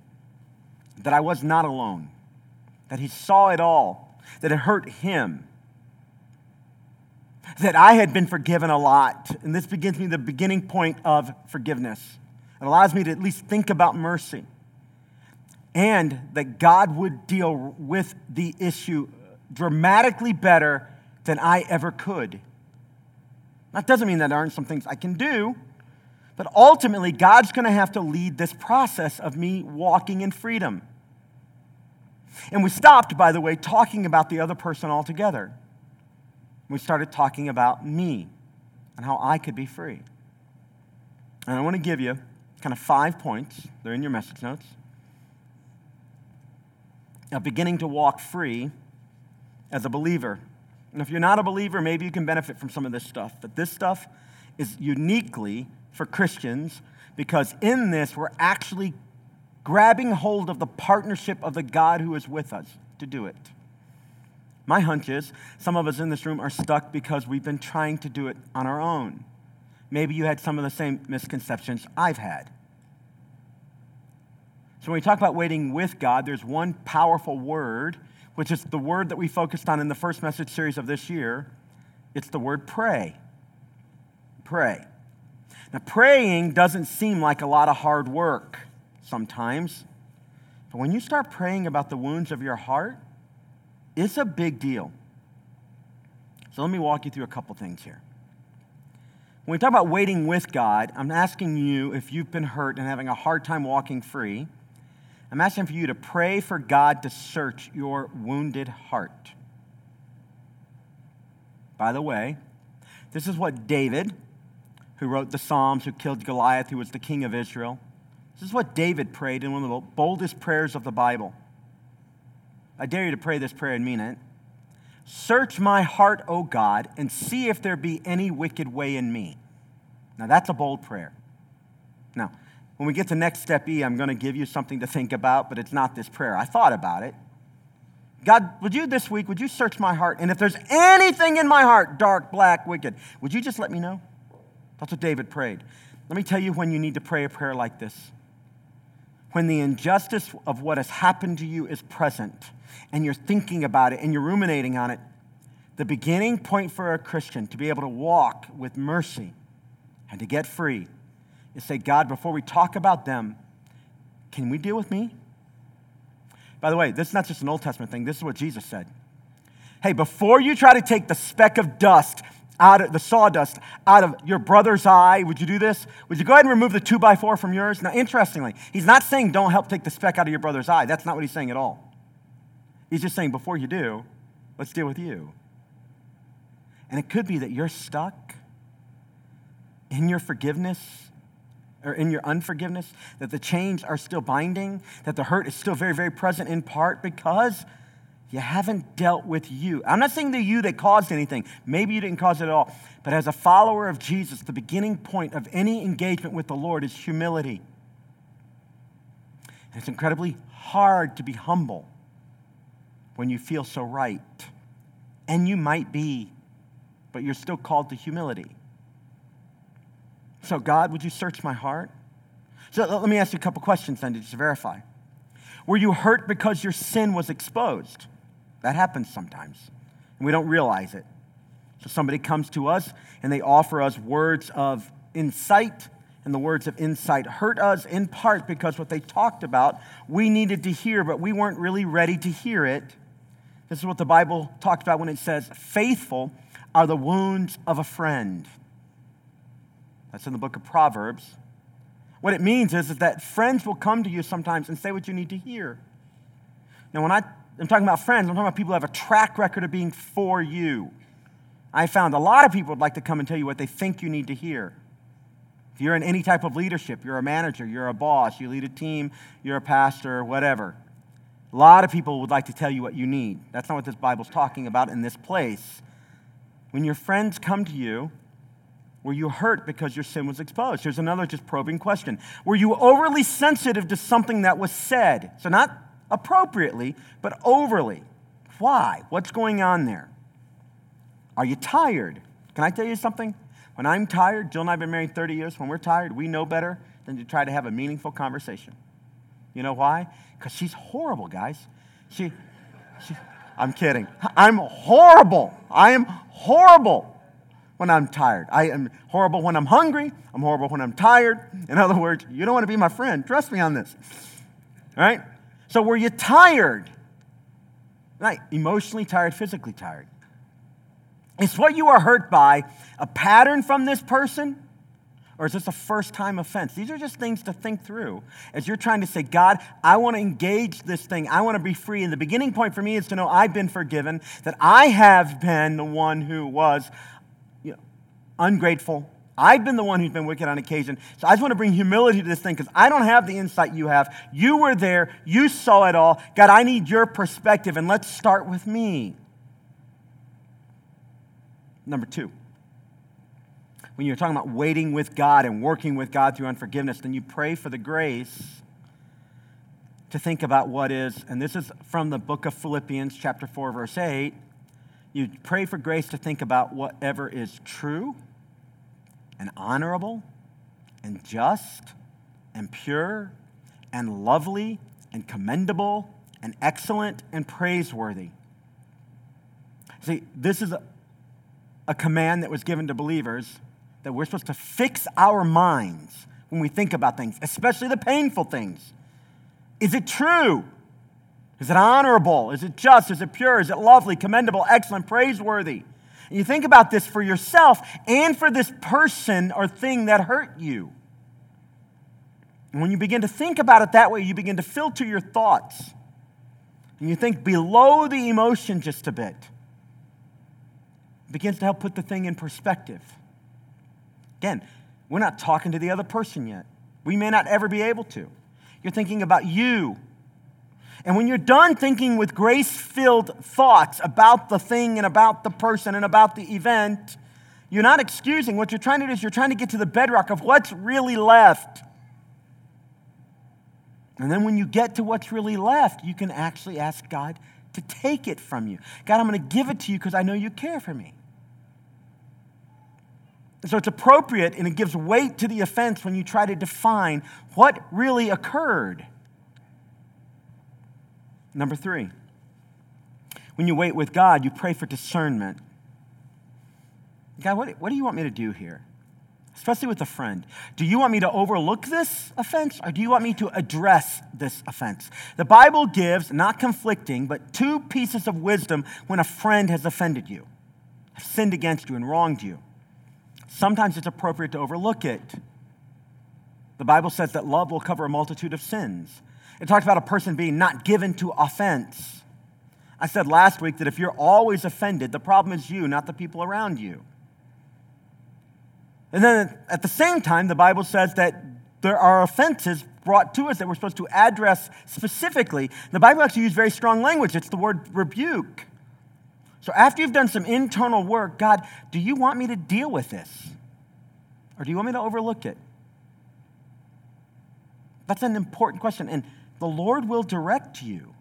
that I was not alone, that He saw it all, that it hurt him. That I had been forgiven a lot. And this begins me the beginning point of forgiveness. It allows me to at least think about mercy. And that God would deal with the issue dramatically better than I ever could. That doesn't mean that there aren't some things I can do, but ultimately, God's going to have to lead this process of me walking in freedom. And we stopped, by the way, talking about the other person altogether. We started talking about me and how I could be free. And I want to give you kind of five points, they're in your message notes, of beginning to walk free as a believer. And if you're not a believer, maybe you can benefit from some of this stuff. But this stuff is uniquely for Christians because in this, we're actually grabbing hold of the partnership of the God who is with us to do it. My hunch is some of us in this room are stuck because we've been trying to do it on our own. Maybe you had some of the same misconceptions I've had. So, when we talk about waiting with God, there's one powerful word, which is the word that we focused on in the first message series of this year. It's the word pray. Pray. Now, praying doesn't seem like a lot of hard work sometimes. But when you start praying about the wounds of your heart, it's a big deal. So let me walk you through a couple things here. When we talk about waiting with God, I'm asking you if you've been hurt and having a hard time walking free, I'm asking for you to pray for God to search your wounded heart. By the way, this is what David, who wrote the Psalms, who killed Goliath, who was the king of Israel, this is what David prayed in one of the boldest prayers of the Bible. I dare you to pray this prayer and mean it. Search my heart, O God, and see if there be any wicked way in me. Now, that's a bold prayer. Now, when we get to next step E, I'm going to give you something to think about, but it's not this prayer. I thought about it. God, would you this week, would you search my heart? And if there's anything in my heart, dark, black, wicked, would you just let me know? That's what David prayed. Let me tell you when you need to pray a prayer like this. When the injustice of what has happened to you is present and you're thinking about it and you're ruminating on it, the beginning point for a Christian to be able to walk with mercy and to get free is say, God, before we talk about them, can we deal with me? By the way, this is not just an Old Testament thing, this is what Jesus said. Hey, before you try to take the speck of dust out of the sawdust out of your brother's eye, would you do this? Would you go ahead and remove the two by four from yours? Now, interestingly, he's not saying don't help take the speck out of your brother's eye. That's not what he's saying at all. He's just saying before you do, let's deal with you. And it could be that you're stuck in your forgiveness or in your unforgiveness, that the chains are still binding, that the hurt is still very, very present in part because you haven't dealt with you. I'm not saying the you that caused anything. Maybe you didn't cause it at all. But as a follower of Jesus, the beginning point of any engagement with the Lord is humility. And it's incredibly hard to be humble when you feel so right. And you might be, but you're still called to humility. So, God, would you search my heart? So, let me ask you a couple questions then to just verify. Were you hurt because your sin was exposed? That happens sometimes, and we don't realize it. So, somebody comes to us and they offer us words of insight, and the words of insight hurt us in part because what they talked about we needed to hear, but we weren't really ready to hear it. This is what the Bible talks about when it says, Faithful are the wounds of a friend. That's in the book of Proverbs. What it means is, is that friends will come to you sometimes and say what you need to hear. Now, when I, I'm talking about friends, I'm talking about people who have a track record of being for you. I found a lot of people would like to come and tell you what they think you need to hear. If you're in any type of leadership, you're a manager, you're a boss, you lead a team, you're a pastor, whatever. A lot of people would like to tell you what you need. That's not what this Bible's talking about in this place. When your friends come to you were you hurt because your sin was exposed? Here's another just probing question. Were you overly sensitive to something that was said? So, not appropriately, but overly. Why? What's going on there? Are you tired? Can I tell you something? When I'm tired, Jill and I have been married 30 years. When we're tired, we know better than to try to have a meaningful conversation. You know why? Because she's horrible, guys. She, she, I'm kidding. I'm horrible. I am horrible when I'm tired. I am horrible when I'm hungry. I'm horrible when I'm tired. In other words, you don't want to be my friend. Trust me on this. All right? So, were you tired? Right? Emotionally tired, physically tired. Is what you are hurt by a pattern from this person? Or is this a first time offense? These are just things to think through as you're trying to say, God, I want to engage this thing. I want to be free. And the beginning point for me is to know I've been forgiven, that I have been the one who was ungrateful. I've been the one who's been wicked on occasion. So I just want to bring humility to this thing because I don't have the insight you have. You were there, you saw it all. God, I need your perspective, and let's start with me. Number two, when you're talking about waiting with God and working with God through unforgiveness, then you pray for the grace to think about what is, and this is from the book of Philippians, chapter 4, verse 8. You pray for grace to think about whatever is true and honorable and just and pure and lovely and commendable and excellent and praiseworthy. See, this is a, a command that was given to believers that we're supposed to fix our minds when we think about things, especially the painful things. Is it true? Is it honorable? Is it just? Is it pure? Is it lovely, commendable, excellent, praiseworthy? And you think about this for yourself and for this person or thing that hurt you. And when you begin to think about it that way, you begin to filter your thoughts. And you think below the emotion just a bit. It begins to help put the thing in perspective. Again, we're not talking to the other person yet. We may not ever be able to. You're thinking about you And when you're done thinking with grace filled thoughts about the thing and about the person and about the event, you're not excusing. What you're trying to do is you're trying to get to the bedrock of what's really left. And then when you get to what's really left, you can actually ask God to take it from you. God, I'm going to give it to you because I know you care for me. So it's appropriate and it gives weight to the offense when you try to define what really occurred. Number three, when you wait with God, you pray for discernment. God, what, what do you want me to do here? Especially with a friend. Do you want me to overlook this offense or do you want me to address this offense? The Bible gives, not conflicting, but two pieces of wisdom when a friend has offended you, sinned against you, and wronged you. Sometimes it's appropriate to overlook it. The Bible says that love will cover a multitude of sins. It talks about a person being not given to offense. I said last week that if you're always offended, the problem is you, not the people around you. And then at the same time, the Bible says that there are offenses brought to us that we're supposed to address specifically. The Bible actually uses very strong language. It's the word rebuke. So after you've done some internal work, God, do you want me to deal with this? Or do you want me to overlook it? That's an important question. And the Lord will direct you.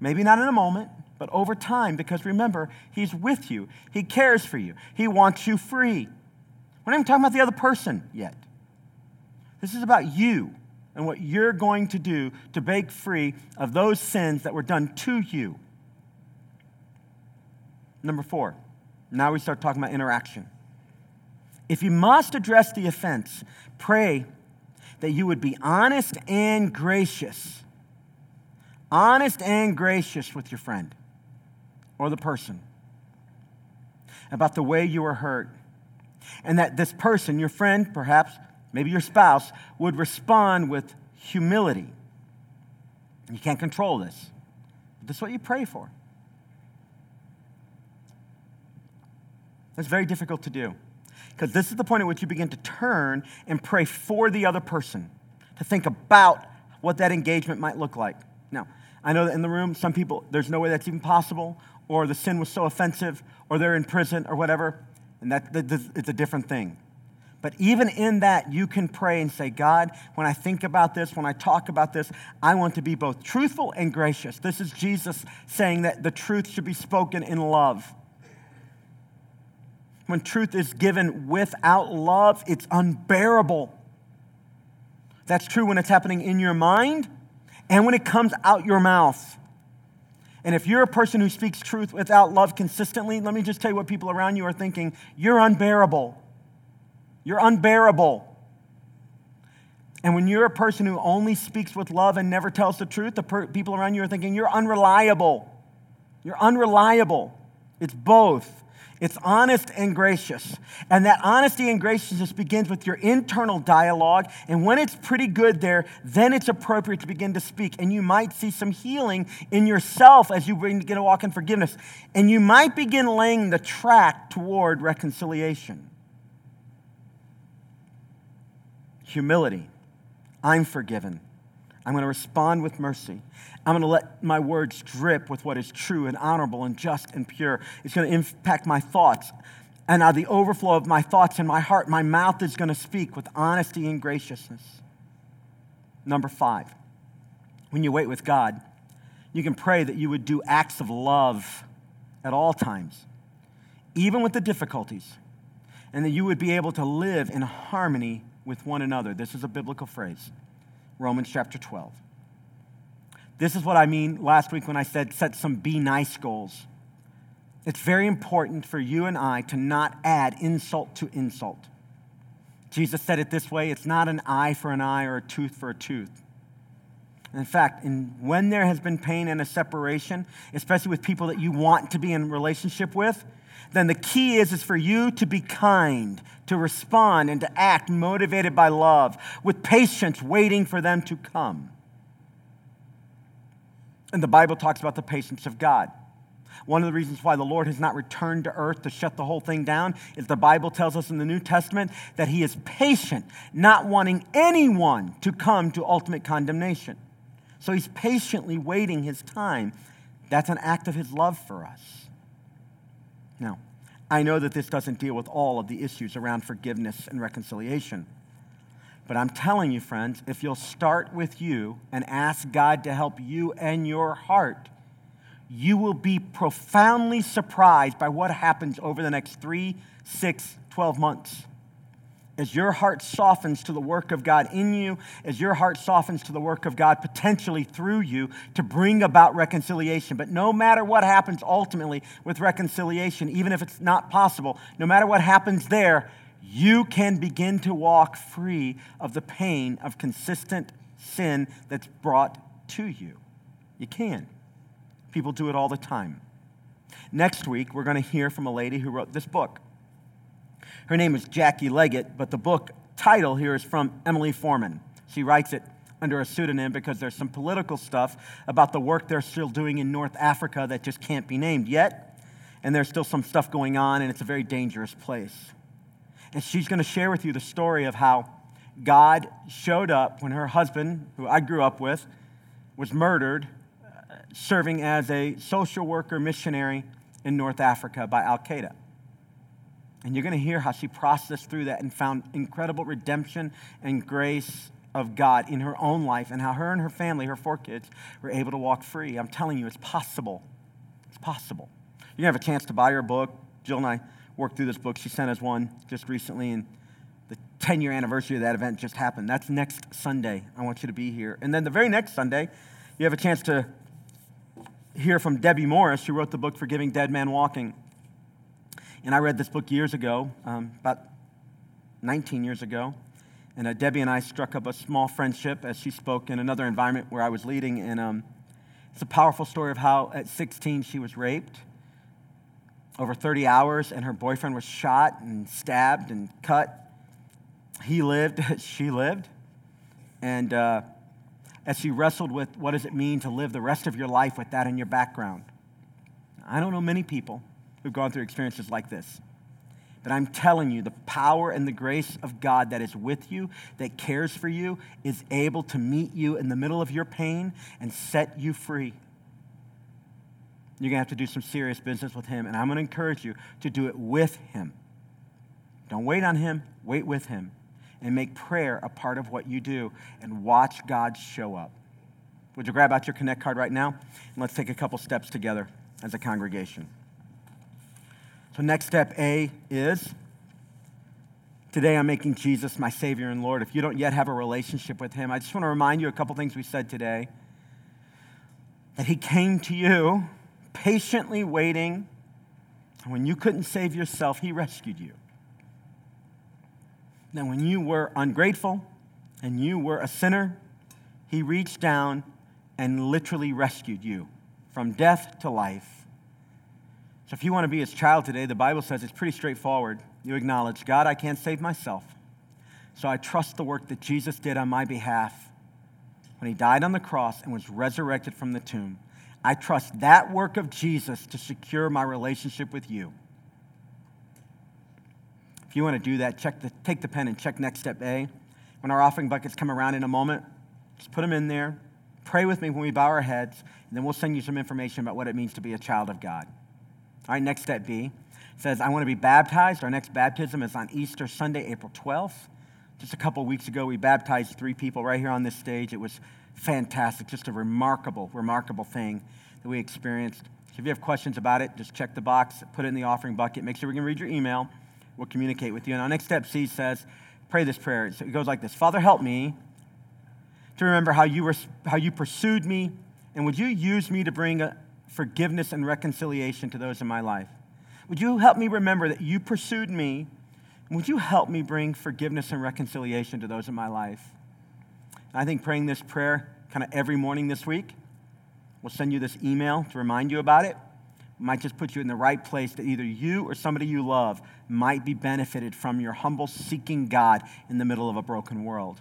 Maybe not in a moment, but over time, because remember, He's with you. He cares for you. He wants you free. We're not even talking about the other person yet. This is about you and what you're going to do to break free of those sins that were done to you. Number four, now we start talking about interaction. If you must address the offense, pray that you would be honest and gracious. Honest and gracious with your friend or the person about the way you were hurt. And that this person, your friend, perhaps, maybe your spouse, would respond with humility. You can't control this. Is what you pray for. That's very difficult to do. Because this is the point at which you begin to turn and pray for the other person, to think about what that engagement might look like. Now, I know that in the room, some people, there's no way that's even possible, or the sin was so offensive, or they're in prison, or whatever, and that, that it's a different thing. But even in that, you can pray and say, God, when I think about this, when I talk about this, I want to be both truthful and gracious. This is Jesus saying that the truth should be spoken in love. When truth is given without love, it's unbearable. That's true when it's happening in your mind and when it comes out your mouth. And if you're a person who speaks truth without love consistently, let me just tell you what people around you are thinking. You're unbearable. You're unbearable. And when you're a person who only speaks with love and never tells the truth, the per- people around you are thinking, you're unreliable. You're unreliable. It's both. It's honest and gracious. And that honesty and graciousness begins with your internal dialogue. And when it's pretty good there, then it's appropriate to begin to speak. And you might see some healing in yourself as you begin to walk in forgiveness. And you might begin laying the track toward reconciliation. Humility. I'm forgiven. I'm going to respond with mercy. I'm going to let my words drip with what is true and honorable and just and pure. It's going to impact my thoughts. And out of the overflow of my thoughts in my heart, my mouth is going to speak with honesty and graciousness. Number five, when you wait with God, you can pray that you would do acts of love at all times, even with the difficulties, and that you would be able to live in harmony with one another. This is a biblical phrase Romans chapter 12. This is what I mean last week when I said set some be nice goals. It's very important for you and I to not add insult to insult. Jesus said it this way it's not an eye for an eye or a tooth for a tooth. In fact, in, when there has been pain and a separation, especially with people that you want to be in relationship with, then the key is, is for you to be kind, to respond, and to act motivated by love, with patience, waiting for them to come. And the Bible talks about the patience of God. One of the reasons why the Lord has not returned to earth to shut the whole thing down is the Bible tells us in the New Testament that He is patient, not wanting anyone to come to ultimate condemnation. So he's patiently waiting his time. That's an act of his love for us. Now, I know that this doesn't deal with all of the issues around forgiveness and reconciliation. But I'm telling you, friends, if you'll start with you and ask God to help you and your heart, you will be profoundly surprised by what happens over the next three, six, 12 months as your heart softens to the work of God in you, as your heart softens to the work of God potentially through you to bring about reconciliation. But no matter what happens ultimately with reconciliation, even if it's not possible, no matter what happens there, you can begin to walk free of the pain of consistent sin that's brought to you. You can. People do it all the time. Next week, we're going to hear from a lady who wrote this book. Her name is Jackie Leggett, but the book title here is from Emily Foreman. She writes it under a pseudonym because there's some political stuff about the work they're still doing in North Africa that just can't be named yet. And there's still some stuff going on, and it's a very dangerous place. And she's going to share with you the story of how God showed up when her husband, who I grew up with, was murdered, uh, serving as a social worker missionary in North Africa by Al Qaeda. And you're going to hear how she processed through that and found incredible redemption and grace of God in her own life and how her and her family, her four kids, were able to walk free. I'm telling you, it's possible. It's possible. You're going to have a chance to buy her book. Jill and I worked through this book. She sent us one just recently, and the 10 year anniversary of that event just happened. That's next Sunday. I want you to be here. And then the very next Sunday, you have a chance to hear from Debbie Morris, who wrote the book Forgiving Dead Man Walking. And I read this book years ago, um, about 19 years ago. And uh, Debbie and I struck up a small friendship as she spoke in another environment where I was leading. And um, it's a powerful story of how at 16 she was raped over 30 hours, and her boyfriend was shot and stabbed and cut. He lived, she lived. And uh, as she wrestled with what does it mean to live the rest of your life with that in your background. I don't know many people who've gone through experiences like this. But I'm telling you, the power and the grace of God that is with you, that cares for you, is able to meet you in the middle of your pain and set you free. You're going to have to do some serious business with Him, and I'm going to encourage you to do it with Him. Don't wait on Him, wait with Him. And make prayer a part of what you do and watch God show up. Would you grab out your Connect card right now? And let's take a couple steps together as a congregation. So, next step A is today I'm making Jesus my Savior and Lord. If you don't yet have a relationship with Him, I just want to remind you a couple things we said today. That He came to you patiently waiting. When you couldn't save yourself, He rescued you. Now, when you were ungrateful and you were a sinner, He reached down and literally rescued you from death to life. So if you want to be his child today, the Bible says it's pretty straightforward. You acknowledge, God, I can't save myself. So I trust the work that Jesus did on my behalf when he died on the cross and was resurrected from the tomb. I trust that work of Jesus to secure my relationship with you. If you want to do that, check the, take the pen and check next step A. When our offering buckets come around in a moment, just put them in there. Pray with me when we bow our heads, and then we'll send you some information about what it means to be a child of God. All right, next step B says, I want to be baptized. Our next baptism is on Easter Sunday, April 12th. Just a couple weeks ago, we baptized three people right here on this stage. It was fantastic, just a remarkable, remarkable thing that we experienced. So If you have questions about it, just check the box, put it in the offering bucket, make sure we can read your email. We'll communicate with you. And our next step C says, pray this prayer. So it goes like this Father, help me to remember how you, were, how you pursued me, and would you use me to bring a, forgiveness and reconciliation to those in my life. Would you help me remember that you pursued me? Would you help me bring forgiveness and reconciliation to those in my life? And I think praying this prayer kind of every morning this week, we'll send you this email to remind you about it. Might just put you in the right place that either you or somebody you love might be benefited from your humble seeking God in the middle of a broken world.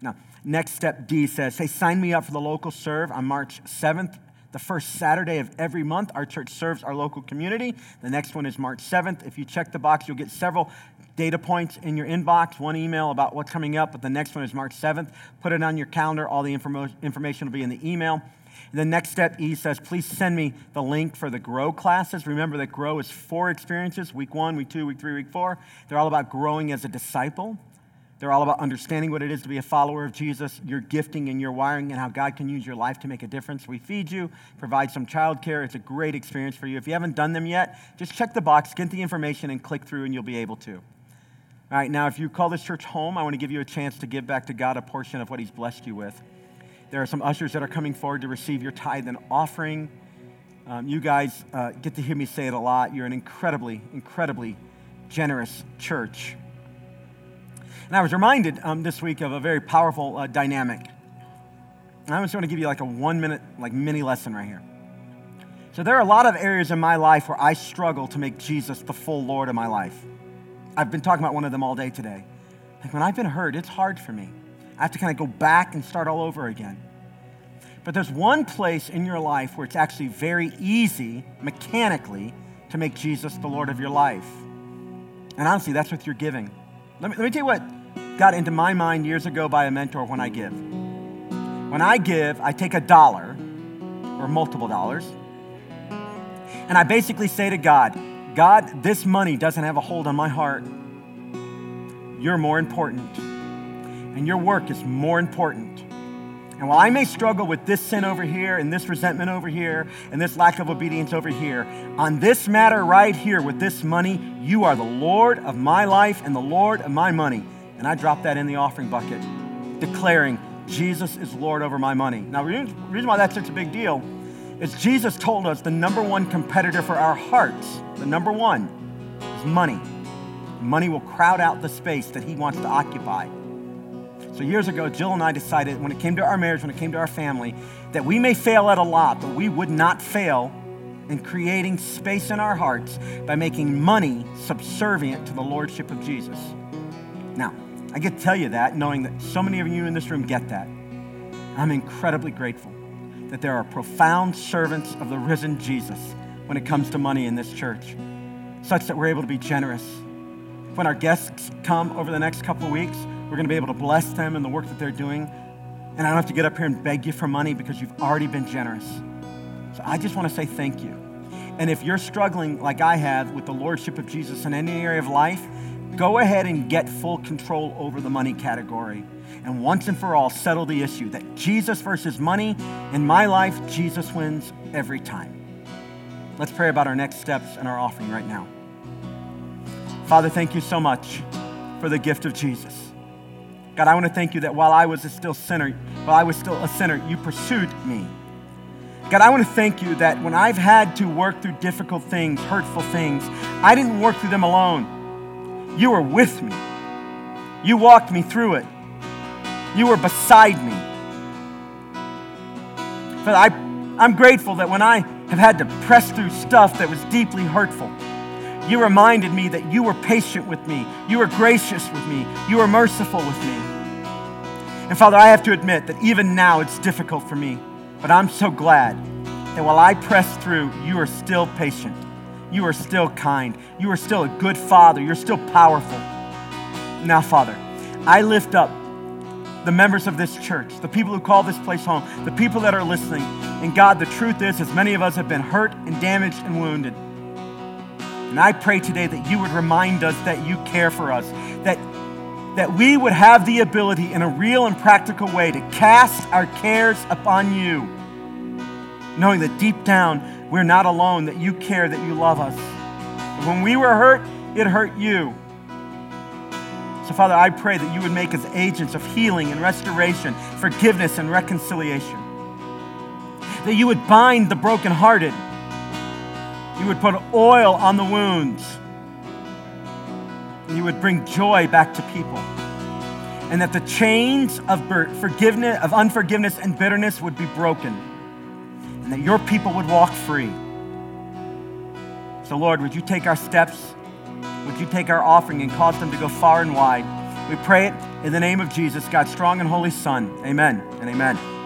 Now, next step D says, Hey, sign me up for the local serve on March 7th the first Saturday of every month. Our church serves our local community. The next one is March 7th. If you check the box, you'll get several data points in your inbox, one email about what's coming up, but the next one is March 7th. Put it on your calendar. All the informo- information will be in the email. The next step, E says, please send me the link for the GROW classes. Remember that GROW is four experiences week one, week two, week three, week four. They're all about growing as a disciple. They're all about understanding what it is to be a follower of Jesus, your gifting and your wiring, and how God can use your life to make a difference. We feed you, provide some childcare. It's a great experience for you. If you haven't done them yet, just check the box, get the information, and click through, and you'll be able to. All right, now, if you call this church home, I want to give you a chance to give back to God a portion of what He's blessed you with. There are some ushers that are coming forward to receive your tithe and offering. Um, you guys uh, get to hear me say it a lot. You're an incredibly, incredibly generous church. And I was reminded um, this week of a very powerful uh, dynamic. And I'm just want to give you like a one minute, like mini lesson right here. So there are a lot of areas in my life where I struggle to make Jesus the full Lord of my life. I've been talking about one of them all day today. Like when I've been hurt, it's hard for me. I have to kind of go back and start all over again. But there's one place in your life where it's actually very easy, mechanically, to make Jesus the Lord of your life. And honestly, that's with your giving. Let me, let me tell you what got into my mind years ago by a mentor when I give. When I give, I take a dollar or multiple dollars, and I basically say to God, God, this money doesn't have a hold on my heart. You're more important, and your work is more important. And while I may struggle with this sin over here, and this resentment over here, and this lack of obedience over here, on this matter right here with this money, you are the Lord of my life and the Lord of my money. And I drop that in the offering bucket, declaring, Jesus is Lord over my money. Now, the reason why that's such a big deal is Jesus told us the number one competitor for our hearts, the number one, is money. Money will crowd out the space that he wants to occupy. So, years ago, Jill and I decided when it came to our marriage, when it came to our family, that we may fail at a lot, but we would not fail in creating space in our hearts by making money subservient to the Lordship of Jesus. Now, I get to tell you that knowing that so many of you in this room get that. I'm incredibly grateful that there are profound servants of the risen Jesus when it comes to money in this church, such that we're able to be generous. When our guests come over the next couple of weeks, we're going to be able to bless them and the work that they're doing. And I don't have to get up here and beg you for money because you've already been generous. So I just want to say thank you. And if you're struggling like I have with the Lordship of Jesus in any area of life, go ahead and get full control over the money category. And once and for all, settle the issue that Jesus versus money, in my life, Jesus wins every time. Let's pray about our next steps and our offering right now. Father, thank you so much for the gift of Jesus. God, I want to thank you that while I was a still sinner, while I was still a sinner, you pursued me. God, I want to thank you that when I've had to work through difficult things, hurtful things, I didn't work through them alone. You were with me. You walked me through it. You were beside me. But I, I'm grateful that when I have had to press through stuff that was deeply hurtful, you reminded me that you were patient with me. You were gracious with me. You were merciful with me. And Father, I have to admit that even now it's difficult for me. But I'm so glad that while I press through, you are still patient. You are still kind. You are still a good father. You're still powerful. Now, Father, I lift up the members of this church, the people who call this place home, the people that are listening. And God, the truth is, as many of us have been hurt and damaged and wounded. And I pray today that you would remind us that you care for us, that, that we would have the ability in a real and practical way to cast our cares upon you, knowing that deep down we're not alone, that you care, that you love us. When we were hurt, it hurt you. So, Father, I pray that you would make us agents of healing and restoration, forgiveness and reconciliation. That you would bind the brokenhearted. You would put oil on the wounds. You would bring joy back to people. And that the chains of forgiveness, of unforgiveness and bitterness would be broken and that your people would walk free. So, Lord, would you take our steps? Would you take our offering and cause them to go far and wide? We pray it in the name of Jesus, God's strong and holy Son. Amen and amen.